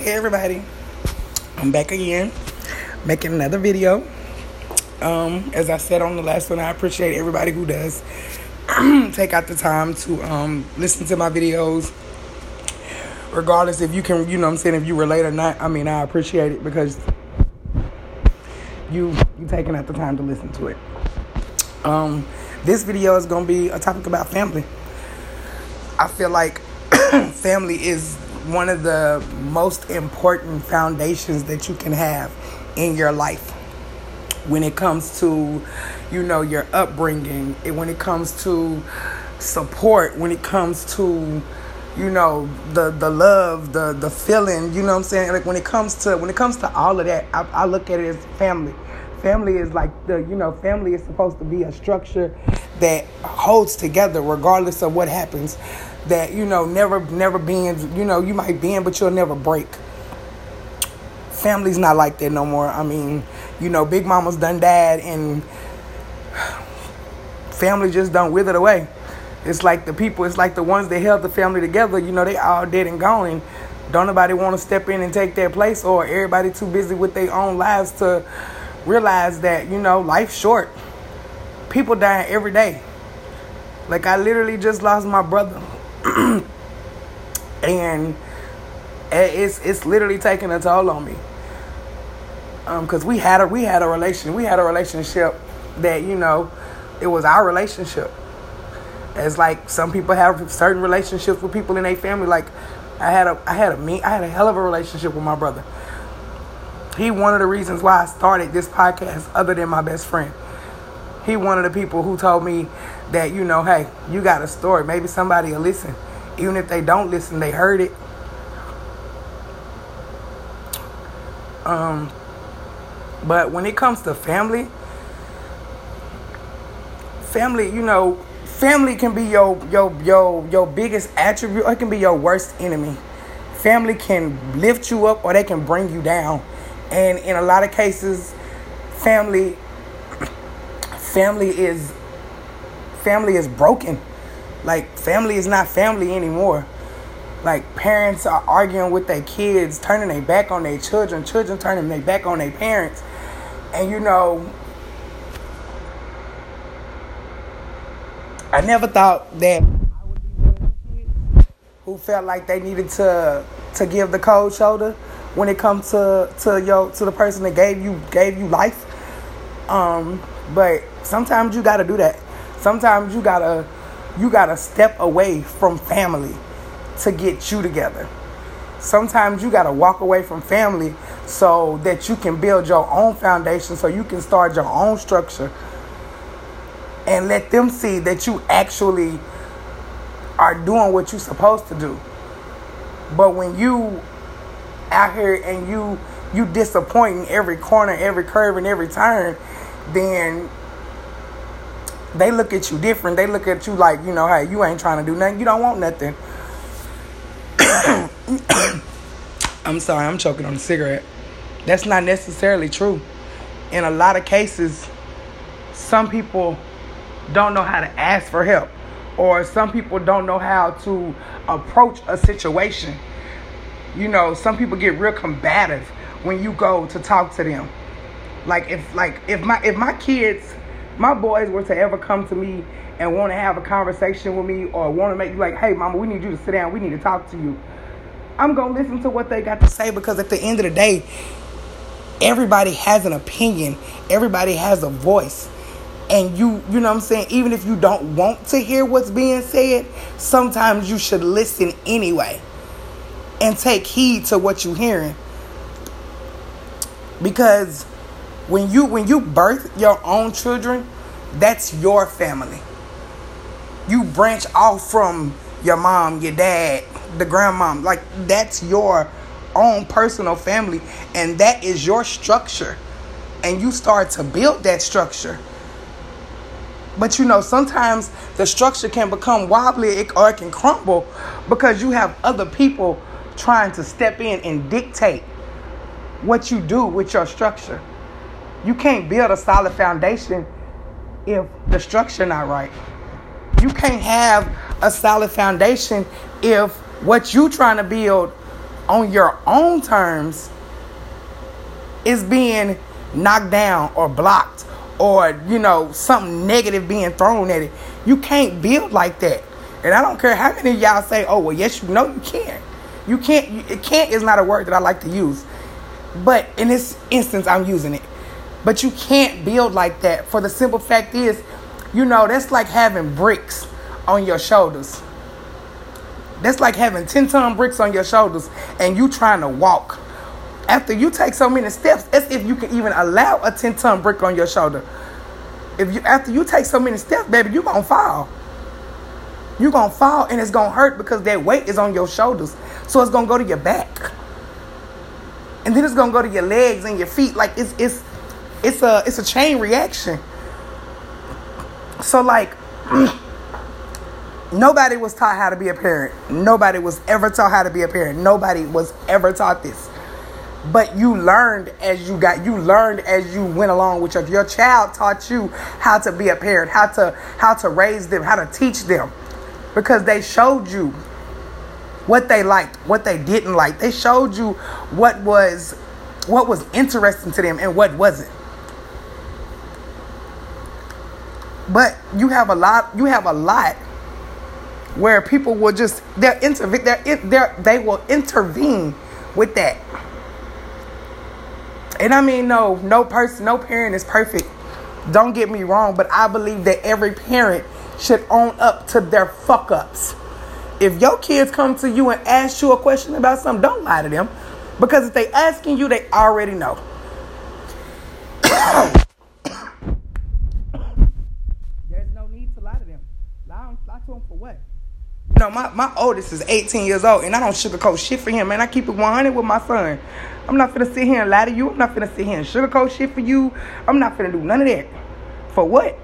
Hey everybody, I'm back again, making another video. Um, as I said on the last one, I appreciate everybody who does take out the time to um, listen to my videos. Regardless if you can, you know I'm saying, if you relate or not, I mean, I appreciate it because you you taking out the time to listen to it. Um, this video is gonna be a topic about family. I feel like family is one of the most important foundations that you can have in your life. When it comes to you know your upbringing when it comes to support when it comes to you know the the love the the feeling you know what i'm saying? Like when it comes to when it comes to all of that i, I look at it as family. Family is like the you know family is supposed to be a structure that holds together regardless of what happens that you know never never being you know you might bend but you'll never break. Family's not like that no more. I mean you know big mama's done died and family just don't wither away. It's like the people it's like the ones that held the family together you know they all dead and gone. And don't nobody want to step in and take their place or everybody too busy with their own lives to realize that you know life's short. People dying every day. Like i literally just lost my brother and it's it's literally taking a toll on me. Um, cause we had a we had a relation we had a relationship that you know it was our relationship. As like some people have certain relationships with people in their family. Like I had a I had a me I had a hell of a relationship with my brother. He one of the reasons why I started this podcast, other than my best friend. He one of the people who told me that you know, hey, you got a story. Maybe somebody will listen. Even if they don't listen, they heard it. Um, but when it comes to family, family, you know, family can be your your your your biggest attribute, or it can be your worst enemy. Family can lift you up, or they can bring you down. And in a lot of cases, family family is family is broken. Like family is not family anymore. Like parents are arguing with their kids, turning their back on their children, children turning their back on their parents. And you know, I never thought that I would be one of the kids who felt like they needed to to give the cold shoulder when it comes to to your to the person that gave you gave you life. Um, but sometimes you got to do that. Sometimes you gotta you gotta step away from family to get you together. Sometimes you gotta walk away from family so that you can build your own foundation, so you can start your own structure, and let them see that you actually are doing what you're supposed to do. But when you out here and you you disappointing every corner, every curve, and every turn, then they look at you different. They look at you like, you know, hey, you ain't trying to do nothing. You don't want nothing. I'm sorry, I'm choking on a cigarette. That's not necessarily true. In a lot of cases, some people don't know how to ask for help, or some people don't know how to approach a situation. You know, some people get real combative when you go to talk to them. Like if like if my if my kids my boys were to ever come to me and want to have a conversation with me or want to make like, hey, mama, we need you to sit down. We need to talk to you. I'm going to listen to what they got to say because at the end of the day, everybody has an opinion. Everybody has a voice. And you, you know what I'm saying? Even if you don't want to hear what's being said, sometimes you should listen anyway and take heed to what you're hearing. Because when you when you birth your own children, that's your family. You branch off from your mom, your dad, the grandmom. Like that's your own personal family and that is your structure. And you start to build that structure. But you know, sometimes the structure can become wobbly or it can crumble because you have other people trying to step in and dictate what you do with your structure. You can't build a solid foundation if the structure not right. You can't have a solid foundation if what you trying to build on your own terms is being knocked down or blocked or you know something negative being thrown at it. You can't build like that. And i don't care how many y'all say oh well yes you know you can't you can't it can't is not a word that i like to use. But in this instance i'm using it but you can't build like that for the simple fact is you know that's like having bricks on your shoulders that's like having 10 ton bricks on your shoulders and you trying to walk after you take so many steps, as if you can even allow a 10 ton brick on your shoulder. If you after you take so many steps, baby, you gonna fall. you gonna fall and it's gonna hurt because that weight is on your shoulders. So it's gonna go to your back. And then it's gonna go to your legs and your feet. Like it's it's it's a it's a chain reaction. So like nobody was taught how to be a parent. Nobody was ever taught how to be a parent. Nobody was ever taught this but you learned as you got you learned as you went along with your your child taught you how to be a parent how to how to raise them how to teach them because they showed you what they liked what they didn't like they showed you what was what was interesting to them and what wasn't but you have a lot you have a lot where people will just they're intervene they're, they're they will intervene with that and I mean, no, no person, no parent is perfect. Don't get me wrong, but I believe that every parent should own up to their fuck ups. If your kids come to you and ask you a question about something, don't lie to them. Because if they asking you, they already know. There's no need to lie to them. Lie, to them for what? You know, my, my oldest is 18 years old, and I don't sugarcoat shit for him, man. I keep it 100 with my son. I'm not gonna sit here and lie to you. I'm not gonna sit here and sugarcoat shit for you. I'm not gonna do none of that. For what?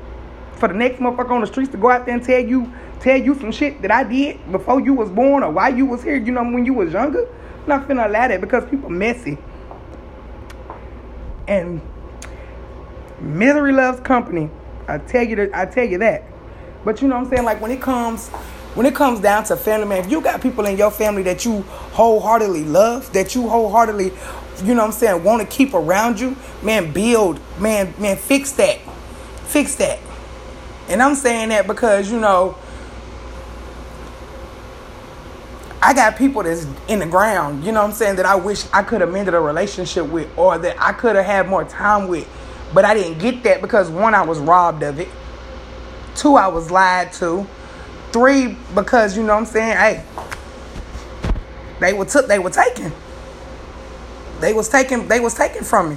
For the next motherfucker on the streets to go out there and tell you, tell you some shit that I did before you was born or why you was here, you know, when you was younger. I'm not finna allow that because people messy. And misery loves company. I tell you I tell you that. But you know what I'm saying? Like when it comes when it comes down to family, man, if you got people in your family that you wholeheartedly love, that you wholeheartedly, you know what I'm saying, want to keep around you, man, build, man, man, fix that. Fix that. And I'm saying that because, you know, I got people that's in the ground, you know what I'm saying, that I wish I could have mended a relationship with or that I could have had more time with. But I didn't get that because one, I was robbed of it. Two, I was lied to. Three, because you know what I'm saying, hey, they were took they were taken. They was taken they was taken from me.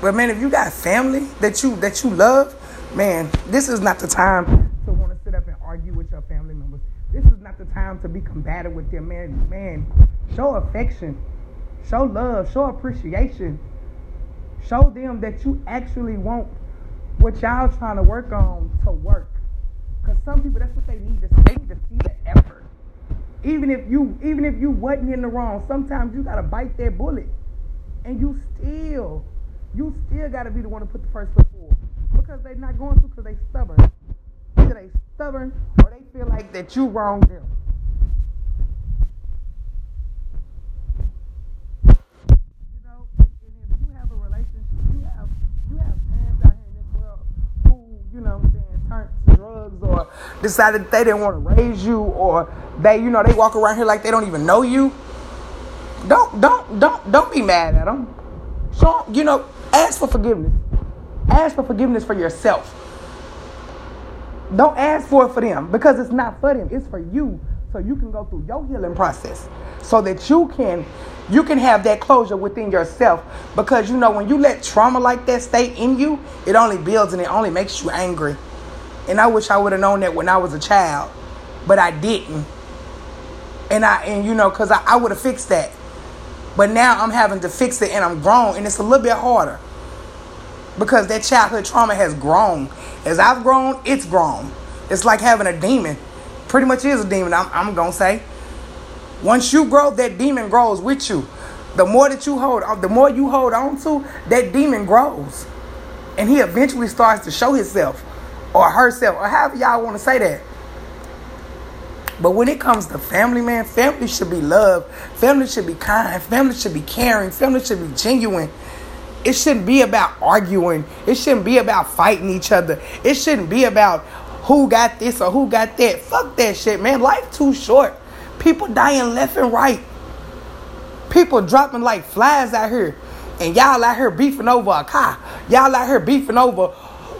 But man, if you got family that you that you love, man, this is not the time to want to sit up and argue with your family members. This is not the time to be combative with them, man. Man, show affection, show love, show appreciation. Show them that you actually want what y'all trying to work on to work. Because some people, that's what they need to they need to see the effort. Even if you even if you wasn't in the wrong, sometimes you gotta bite that bullet, and you still you still gotta be the one to put the first foot forward because they're not going to because they stubborn. Either they stubborn or they feel like that you wronged them. Decided they didn't want to raise you or they, you know, they walk around here like they don't even know you. Don't, don't, don't, don't be mad at them. So, you know, ask for forgiveness. Ask for forgiveness for yourself. Don't ask for it for them because it's not for them. It's for you so you can go through your healing process so that you can you can have that closure within yourself because you know when you let trauma like that stay in you it only builds and it only makes you angry and I wish I would have known that when I was a child, but I didn't. And I and you know, cause I, I would have fixed that. But now I'm having to fix it and I'm grown and it's a little bit harder. Because that childhood trauma has grown. As I've grown, it's grown. It's like having a demon. Pretty much is a demon, I'm, I'm gonna say. Once you grow, that demon grows with you. The more that you hold on, the more you hold on to, that demon grows. And he eventually starts to show himself or herself, or however y'all want to say that. But when it comes to family, man, family should be love. Family should be kind. Family should be caring. Family should be genuine. It shouldn't be about arguing. It shouldn't be about fighting each other. It shouldn't be about who got this or who got that. Fuck that shit, man. Life too short. People dying left and right. People dropping like flies out here. And y'all out here beefing over a car. Y'all out here beefing over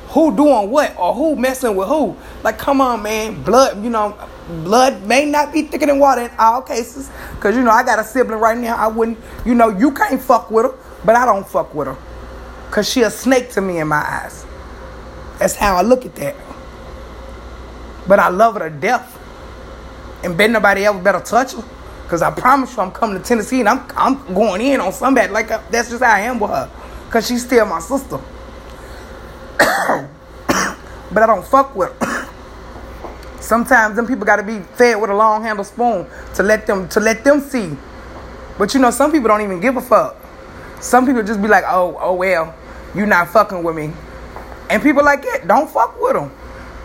who doing what or who messing with who. Like, come on, man. Blood, you know, blood may not be thicker than water in all cases. Cause you know, I got a sibling right now. I wouldn't, you know, you can't fuck with her, but I don't fuck with her. Cause she a snake to me in my eyes. That's how I look at that. But I love her to death. And bet nobody ever better touch her. Cause I promise you I'm coming to Tennessee and I'm I'm going in on somebody. Like uh, that's just how I am with her. Cause she's still my sister. but I don't fuck with her. Sometimes them people got to be fed with a long handle spoon to let them to let them see. But you know, some people don't even give a fuck. Some people just be like, "Oh, oh well, you not fucking with me," and people like it don't fuck with them.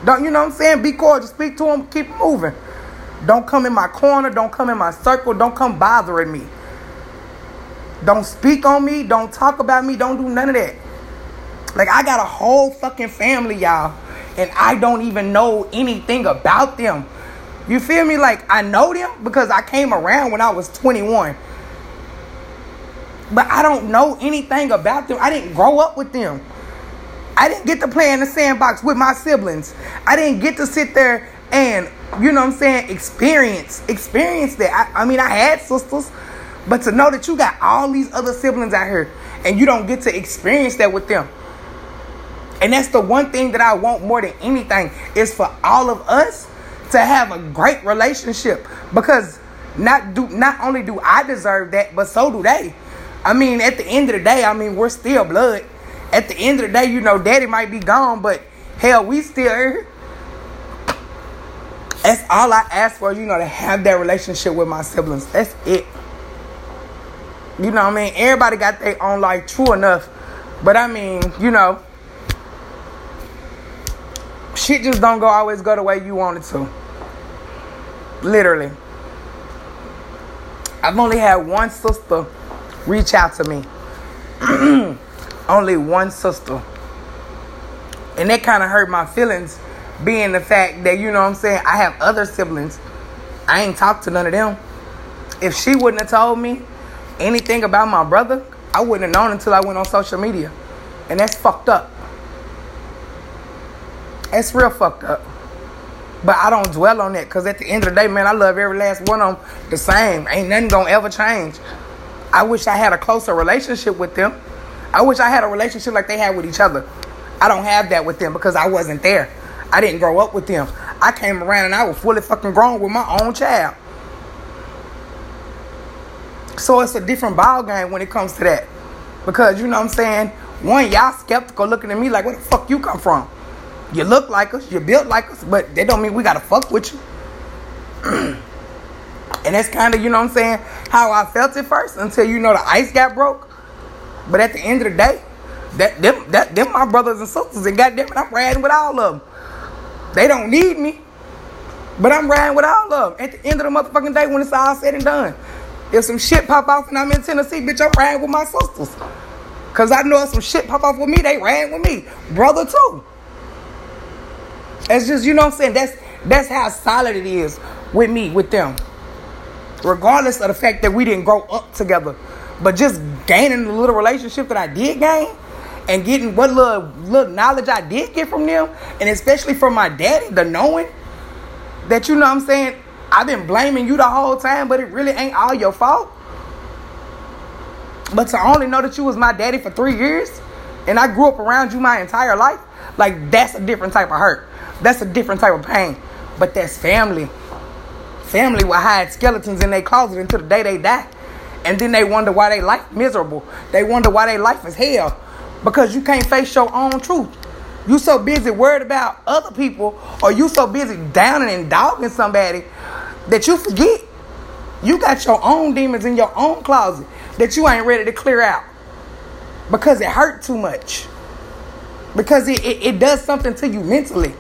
Don't you know what I'm saying? Be cordial, speak to them, keep moving. Don't come in my corner. Don't come in my circle. Don't come bothering me. Don't speak on me. Don't talk about me. Don't do none of that. Like I got a whole fucking family, y'all and I don't even know anything about them. You feel me? Like I know them because I came around when I was 21. But I don't know anything about them. I didn't grow up with them. I didn't get to play in the sandbox with my siblings. I didn't get to sit there and, you know what I'm saying, experience, experience that. I, I mean, I had sisters, but to know that you got all these other siblings out here and you don't get to experience that with them and that's the one thing that I want more than anything is for all of us to have a great relationship because not do not only do I deserve that, but so do they. I mean, at the end of the day, I mean, we're still blood. At the end of the day, you know, daddy might be gone, but hell, we still here. That's all I ask for, you know, to have that relationship with my siblings. That's it. You know what I mean? Everybody got their own life, true enough. But I mean, you know, shit just don't go always go the way you want it to. Literally. I've only had one sister reach out to me. only one sister. And that kind of hurt my feelings, being the fact that, you know what I'm saying, I have other siblings. I ain't talked to none of them. If she wouldn't have told me anything about my brother, I wouldn't have known until I went on social media. And that's fucked up. It's real fucked up. But I don't dwell on that because at the end of the day, man, I love every last one of them the same. Ain't nothing gonna ever change. I wish I had a closer relationship with them. I wish I had a relationship like they had with each other. I don't have that with them because I wasn't there. I didn't grow up with them. I came around and I was fully fucking grown with my own child. So it's a different ball game when it comes to that. Because you know what I'm saying? One, y'all skeptical looking at me like, where the fuck you come from? You look like us, you built like us, but that don't mean we gotta fuck with you. and that's kind of, you know what I'm saying, how I felt at first until you know the ice got broke. But at the end of the day, that them that them my brothers and sisters, and goddamn it, I'm riding with all of them. They don't need me, but I'm riding with all of them. At the end of the motherfucking day, when it's all said and done, if some shit pop off and I'm in Tennessee, bitch, I'm riding with my sisters. Cause I know if some shit pop off with me, they ran with me, brother too. It's just, you know what I'm saying? That's that's how solid it is with me, with them. Regardless of the fact that we didn't grow up together. But just gaining the little relationship that I did gain and getting what little, little knowledge I did get from them, and especially from my daddy, the knowing that you know what I'm saying, I've been blaming you the whole time, but it really ain't all your fault. But to only know that you was my daddy for three years and I grew up around you my entire life, like that's a different type of hurt. That's a different type of pain. But that's family. Family will hide skeletons in their closet until the day they die. And then they wonder why they life miserable. They wonder why their life is hell. Because you can't face your own truth. You so busy worried about other people, or you so busy downing and dogging somebody that you forget. You got your own demons in your own closet that you ain't ready to clear out. Because it hurt too much. Because it, it, it does something to you mentally.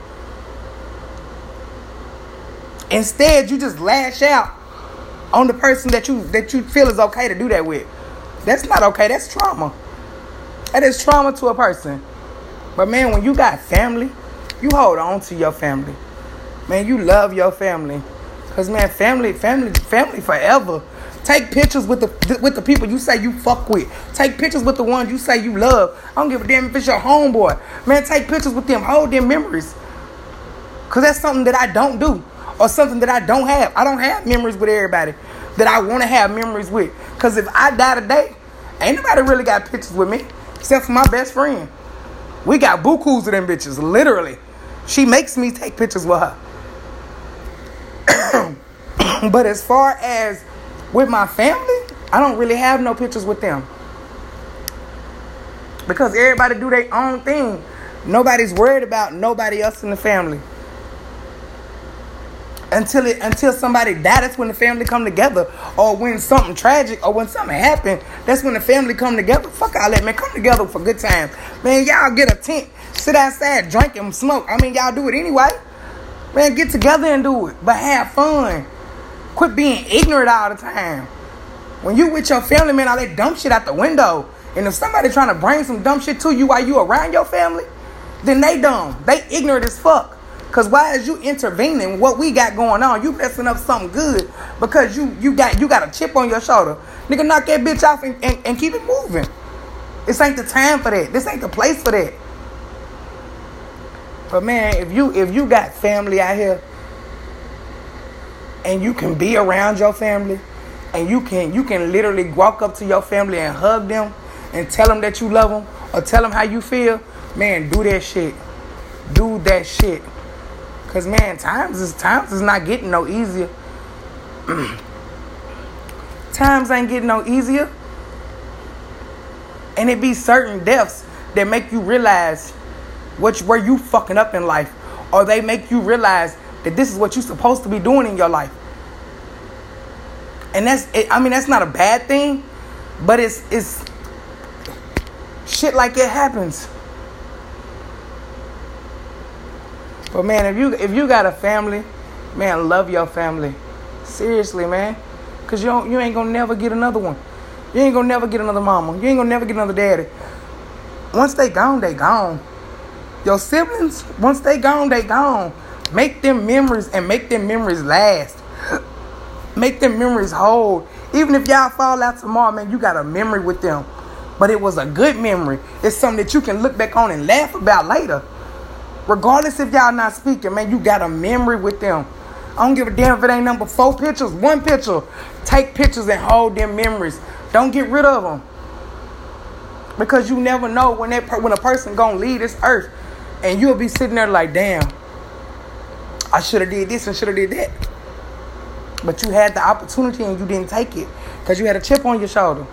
Instead, you just lash out on the person that you that you feel is okay to do that with. That's not okay. That's trauma. That is trauma to a person. But man, when you got family, you hold on to your family. Man, you love your family. Cause man, family, family, family forever. Take pictures with the with the people you say you fuck with. Take pictures with the ones you say you love. I don't give a damn if it's your homeboy. Man, take pictures with them. Hold them memories. Cause that's something that I don't do. Or something that I don't have. I don't have memories with everybody that I want to have memories with. Cause if I die today, ain't nobody really got pictures with me. Except for my best friend. We got bukus of them bitches, literally. She makes me take pictures with her. but as far as with my family, I don't really have no pictures with them. Because everybody do their own thing. Nobody's worried about nobody else in the family. Until it until somebody dies, that's when the family come together. Or when something tragic or when something happen, that's when the family come together. Fuck all that, man. Come together for good times. Man, y'all get a tent, sit outside, drink and smoke. I mean, y'all do it anyway. Man, get together and do it. But have fun. Quit being ignorant all the time. When you with your family, man, all that dumb shit out the window. And if somebody trying to bring some dumb shit to you while you around your family, then they dumb. They ignorant as fuck. Cause why is you intervening what we got going on? You messing up something good because you you got you got a chip on your shoulder. Nigga, knock that bitch off and, and, and keep it moving. This ain't the time for that. This ain't the place for that. But man, if you if you got family out here and you can be around your family and you can you can literally walk up to your family and hug them and tell them that you love them or tell them how you feel, man, do that shit. Do that shit. Cause man, times is times is not getting no easier. times ain't getting no easier. And it be certain deaths that make you realize which where you fucking up in life. Or they make you realize that this is what you're supposed to be doing in your life. And that's I mean that's not a bad thing, but it's it's shit like it happens. But man, if you if you got a family, man, love your family. Seriously, man. Cause you don't, you ain't gonna never get another one. You ain't gonna never get another mama. You ain't gonna never get another daddy. Once they gone, they gone. Your siblings, once they gone, they gone. Make them memories and make them memories last. Make them memories hold. Even if y'all fall out tomorrow, man, you got a memory with them. But it was a good memory. It's something that you can look back on and laugh about later. Regardless if y'all not speaking, man, you got a memory with them. I don't give a damn if it ain't number four pictures, one picture. Take pictures and hold them memories. Don't get rid of them. Because you never know when that when a person gonna leave this earth, and you'll be sitting there like, damn, I should have did this and should have did that. But you had the opportunity and you didn't take it because you had a chip on your shoulder.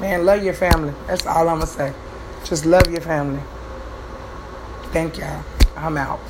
Man, love your family. That's all I'm gonna say. Just love your family. Thank y'all. I'm out.